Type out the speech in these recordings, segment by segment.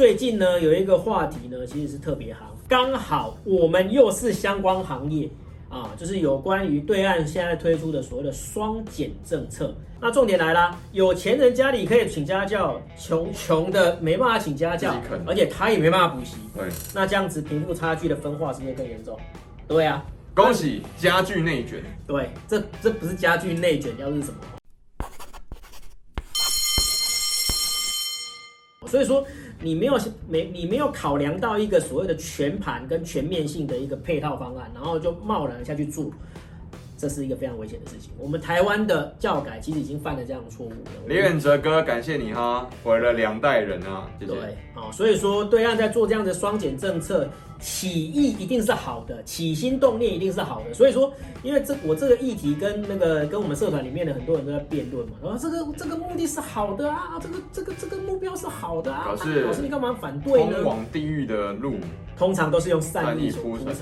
最近呢有一个话题呢，其实是特别好，刚好我们又是相关行业啊，就是有关于对岸现在推出的所谓的双减政策。那重点来啦，有钱人家里可以请家教，穷穷的没办法请家教，而且他也没办法补习。对，那这样子贫富差距的分化是不是更严重？对啊，恭喜家具内卷。对，这这不是家具内卷，要是什么？所以说，你没有没你没有考量到一个所谓的全盘跟全面性的一个配套方案，然后就贸然下去住，这是一个非常危险的事情。我们台湾的教改其实已经犯了这样的错误了。李远哲哥，感谢你哈，毁了两代人啊！谢谢。对，啊，所以说对岸在做这样的双减政策。起意一定是好的，起心动念一定是好的，所以说，因为这我这个议题跟那个跟我们社团里面的很多人都在辩论嘛，然后这个这个目的是好的啊，这个这个这个目标是好的啊，老师、啊、你干嘛反对呢？通往地狱的路，通常都是用善意铺成的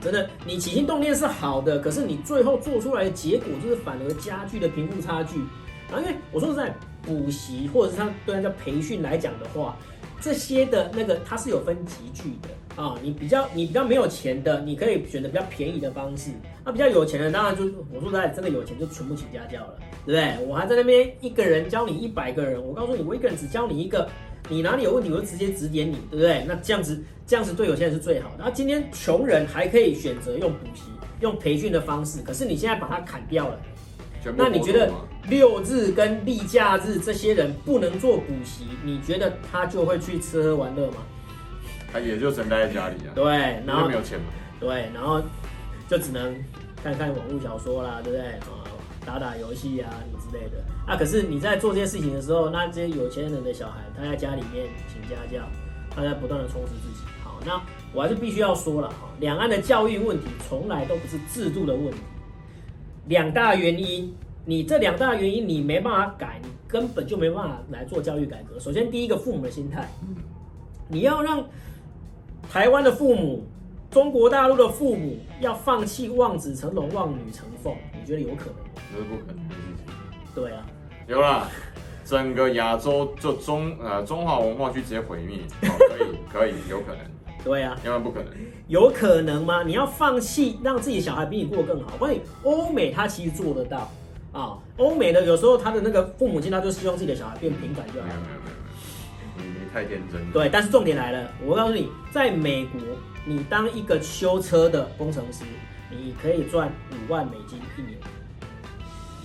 真的，你起心动念是好的，可是你最后做出来的结果就是反而加剧的贫富差距。啊因为我说实在，补习或者是他对人家培训来讲的话。这些的那个它是有分级距的啊，你比较你比较没有钱的，你可以选择比较便宜的方式。那比较有钱的，当然就我说实在真的有钱就全部请家教了，对不对？我还在那边一个人教你一百个人，我告诉你，我一个人只教你一个，你哪里有问题我就直接指点你，对不对？那这样子这样子对有些人是最好的。那今天穷人还可以选择用补习、用培训的方式，可是你现在把它砍掉了。那你觉得六日跟例假日这些人不能做补习，你觉得他就会去吃喝玩乐吗？他也就只能待在家里啊。对，然后没有钱嘛。对，然后就只能看看网络小说啦，对不对？啊，打打游戏啊，你之类的。啊，可是你在做这些事情的时候，那这些有钱人的小孩，他在家里面请家教，他在不断的充实自己。好，那我还是必须要说了哈，两岸的教育问题从来都不是制度的问题。两大原因，你这两大原因你没办法改，你根本就没办法来做教育改革。首先，第一个父母的心态，你要让台湾的父母、中国大陆的父母要放弃望子成龙、望女成凤，觉得有可能吗？这是不可能的事情。对啊，有啦，整个亚洲就中呃中华文化区直接毁灭，哦，可以 可以有可能。对啊，千万不可能。有可能吗？你要放弃让自己小孩比你过得更好？关于欧美，他其实做得到啊。欧美的有时候他的那个父母亲，他就希望自己的小孩变平凡就好。没有没有没有，你你太天真。对，但是重点来了，我告诉你，在美国，你当一个修车的工程师，你可以赚五万美金一年。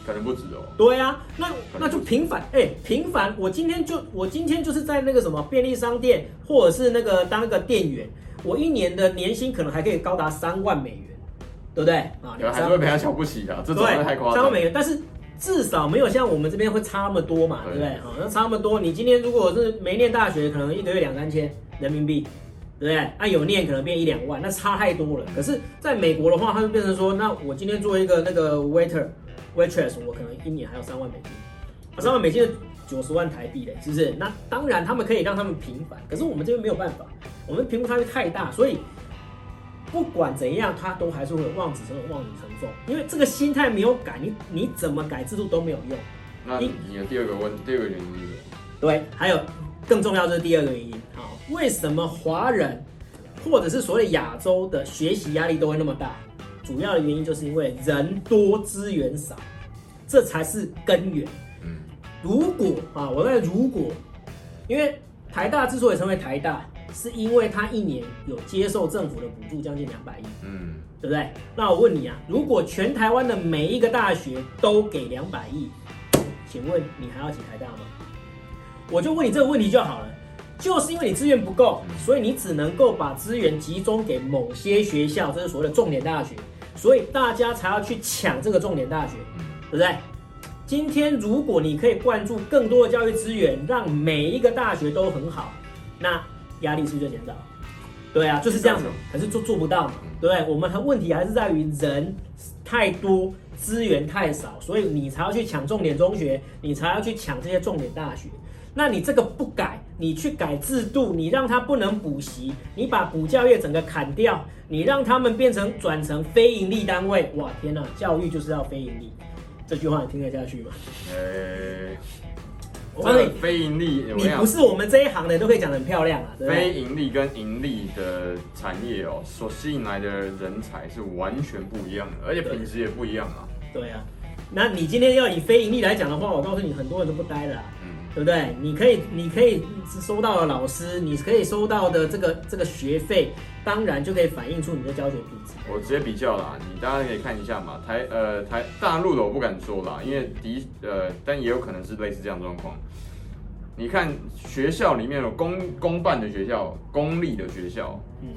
可能不止哦。对啊，那那就平凡哎，平凡。我今天就我今天就是在那个什么便利商店，或者是那个当个店员，我一年的年薪可能还可以高达三万美元，对不对啊？还是会被他瞧不起的，这种太夸张。三万美元，但是至少没有像我们这边会差那么多嘛，对不对？啊，那差那么多，你今天如果是没念大学，可能一个月两三千人民币，对不对？啊，有念可能变一两万，那差太多了。可是在美国的话，它就变成说，那我今天做一个那个 waiter。Waitress，我可能一年还有三万美金，啊，三万美金的九十万台币嘞，是不是？那当然，他们可以让他们平凡，可是我们这边没有办法，我们贫富差距太大，所以不管怎样，他都还是会有望子成龙、望女成凤，因为这个心态没有改，你你怎么改制度都没有用。那你的第二个问，第二个原因是什么？对，还有更重要的是第二个原因，好，为什么华人或者是所谓亚洲的学习压力都会那么大？主要的原因就是因为人多资源少，这才是根源。嗯，如果啊，我在如果，因为台大之所以成为台大，是因为它一年有接受政府的补助将近两百亿，嗯，对不对？那我问你啊，如果全台湾的每一个大学都给两百亿，请问你还要挤台大吗？我就问你这个问题就好了。就是因为你资源不够，所以你只能够把资源集中给某些学校，这是所谓的重点大学，所以大家才要去抢这个重点大学，对不对？今天如果你可以灌注更多的教育资源，让每一个大学都很好，那压力是不是就减少？对啊，就是这样子，可是做做不到嘛，对不对？我们的问题还是在于人太多，资源太少，所以你才要去抢重点中学，你才要去抢这些重点大学。那你这个不改，你去改制度，你让他不能补习，你把补教业整个砍掉，你让他们变成转成非营利单位，哇天哪，教育就是要非营利，这句话你听得下去吗？呃，我告诉你，非盈利，你不是我们这一行的都可以讲得很漂亮啊。非盈利跟盈利的产业哦，所吸引来的人才是完全不一样的，而且品质也不一样啊。对啊，那你今天要以非盈利来讲的话，我告诉你，很多人都不待了。对不对？你可以，你可以收到的老师，你可以收到的这个这个学费，当然就可以反映出你的教学品质。我直接比较啦，你大家可以看一下嘛。台呃台大陆的我不敢说啦，因为的呃，但也有可能是类似这样状况。你看学校里面有公公办的学校，公立的学校，嗯，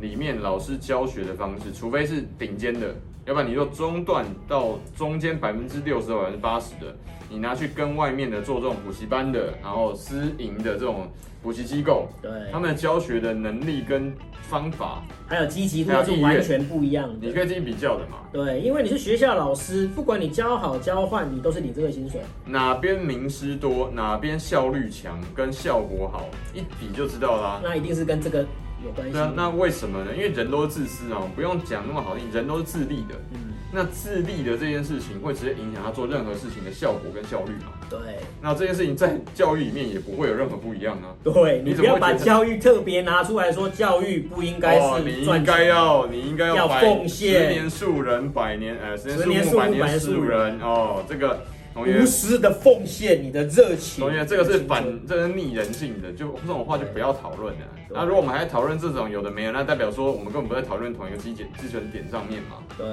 里面老师教学的方式，除非是顶尖的，要不然你就中段到中间百分之六十到百分之八十的。你拿去跟外面的做这种补习班的，然后私营的这种补习机构，对，他们的教学的能力跟方法，还有积极度是完全不一样的。你可以进行比较的嘛？对，因为你是学校老师，不管你教好教坏，你都是你这个薪水。哪边名师多，哪边效率强，跟效果好，一比就知道啦。那一定是跟这个有关系。对啊，那为什么呢？因为人都是自私啊，不用讲那么好听，人都是自利的。嗯。那自利的这件事情会直接影响他做任何事情的效果跟效率嘛？对。那这件事情在教育里面也不会有任何不一样啊。对，你不要把教育特别拿出来说，教育不应该是、哦、你应该要，你应该要奉献十年树人，百年呃，十年树木，百年树人哦，这个。无私的奉献你的热情，同学，这个是反，这是逆人性的，就这种话就不要讨论了。那如果我们还讨论这种有的没有，那代表说我们根本不在讨论同一个基准基准点上面嘛。对，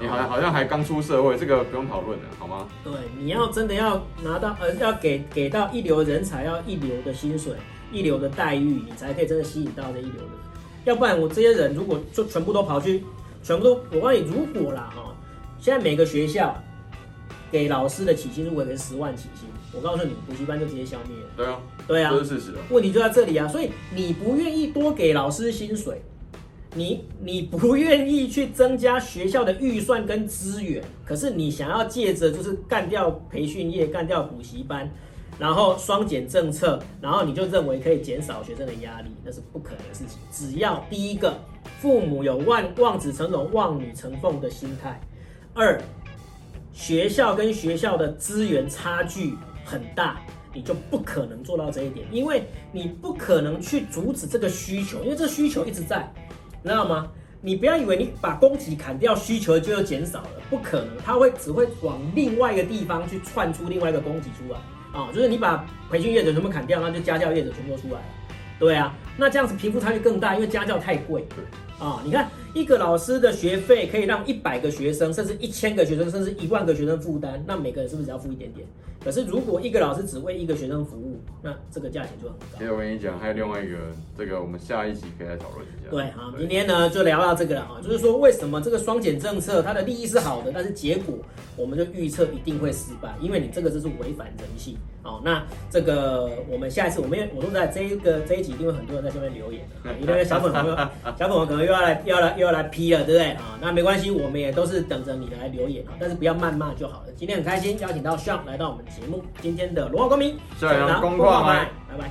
你好像好像还刚出社会，这个不用讨论了，好吗？对，你要真的要拿到呃，要给给到一流人才，要一流的薪水，一流的待遇，你才可以真的吸引到这一流的。要不然我这些人如果就全部都跑去，全部都我告诉你，如果啦哈，现在每个学校。给老师的起薪如果给十万起薪，我告诉你，补习班就直接消灭了。对啊，对啊，这是事实啊。问题就在这里啊，所以你不愿意多给老师薪水，你你不愿意去增加学校的预算跟资源，可是你想要借着就是干掉培训业、干掉补习班，然后双减政策，然后你就认为可以减少学生的压力，那是不可能的事情。只要第一个，父母有望望子成龙、望女成凤的心态；二。学校跟学校的资源差距很大，你就不可能做到这一点，因为你不可能去阻止这个需求，因为这需求一直在，你知道吗？你不要以为你把供给砍掉，需求就要减少了，不可能，它会只会往另外一个地方去窜出另外一个供给出来啊，就是你把培训业者全部砍掉，那就家教业者全部都出来了，对啊，那这样子贫富差距更大，因为家教太贵。啊，你看一个老师的学费可以让一百个学生，甚至一千个学生，甚至一万个学生负担，那每个人是不是只要付一点点？可是如果一个老师只为一个学生服务，那这个价钱就很高。其实我跟你讲，还有另外一个，这个我们下一集可以来讨论一下。对，好，今天呢就聊到这个了啊，就是说为什么这个双减政策它的利益是好的，但是结果我们就预测一定会失败，因为你这个就是违反人性。好，那这个我们下一次我们也我都在这一个这一集，一定会很多人在下面留言啊，因为小粉红小粉红可能又要来又要来又要来批了，对不对啊？那没关系，我们也都是等着你来留言啊，但是不要谩骂就好了。今天很开心邀请到 Sean 来到我们节目，今天的罗浩公民，是啊，公话麦，拜拜。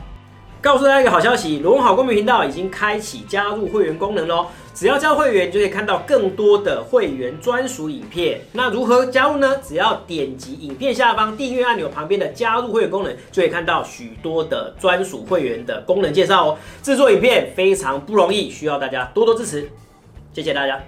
告诉大家一个好消息，罗文好公民频道已经开启加入会员功能喽！只要加入会员，就可以看到更多的会员专属影片。那如何加入呢？只要点击影片下方订阅按钮旁边的加入会员功能，就可以看到许多的专属会员的功能介绍哦。制作影片非常不容易，需要大家多多支持，谢谢大家。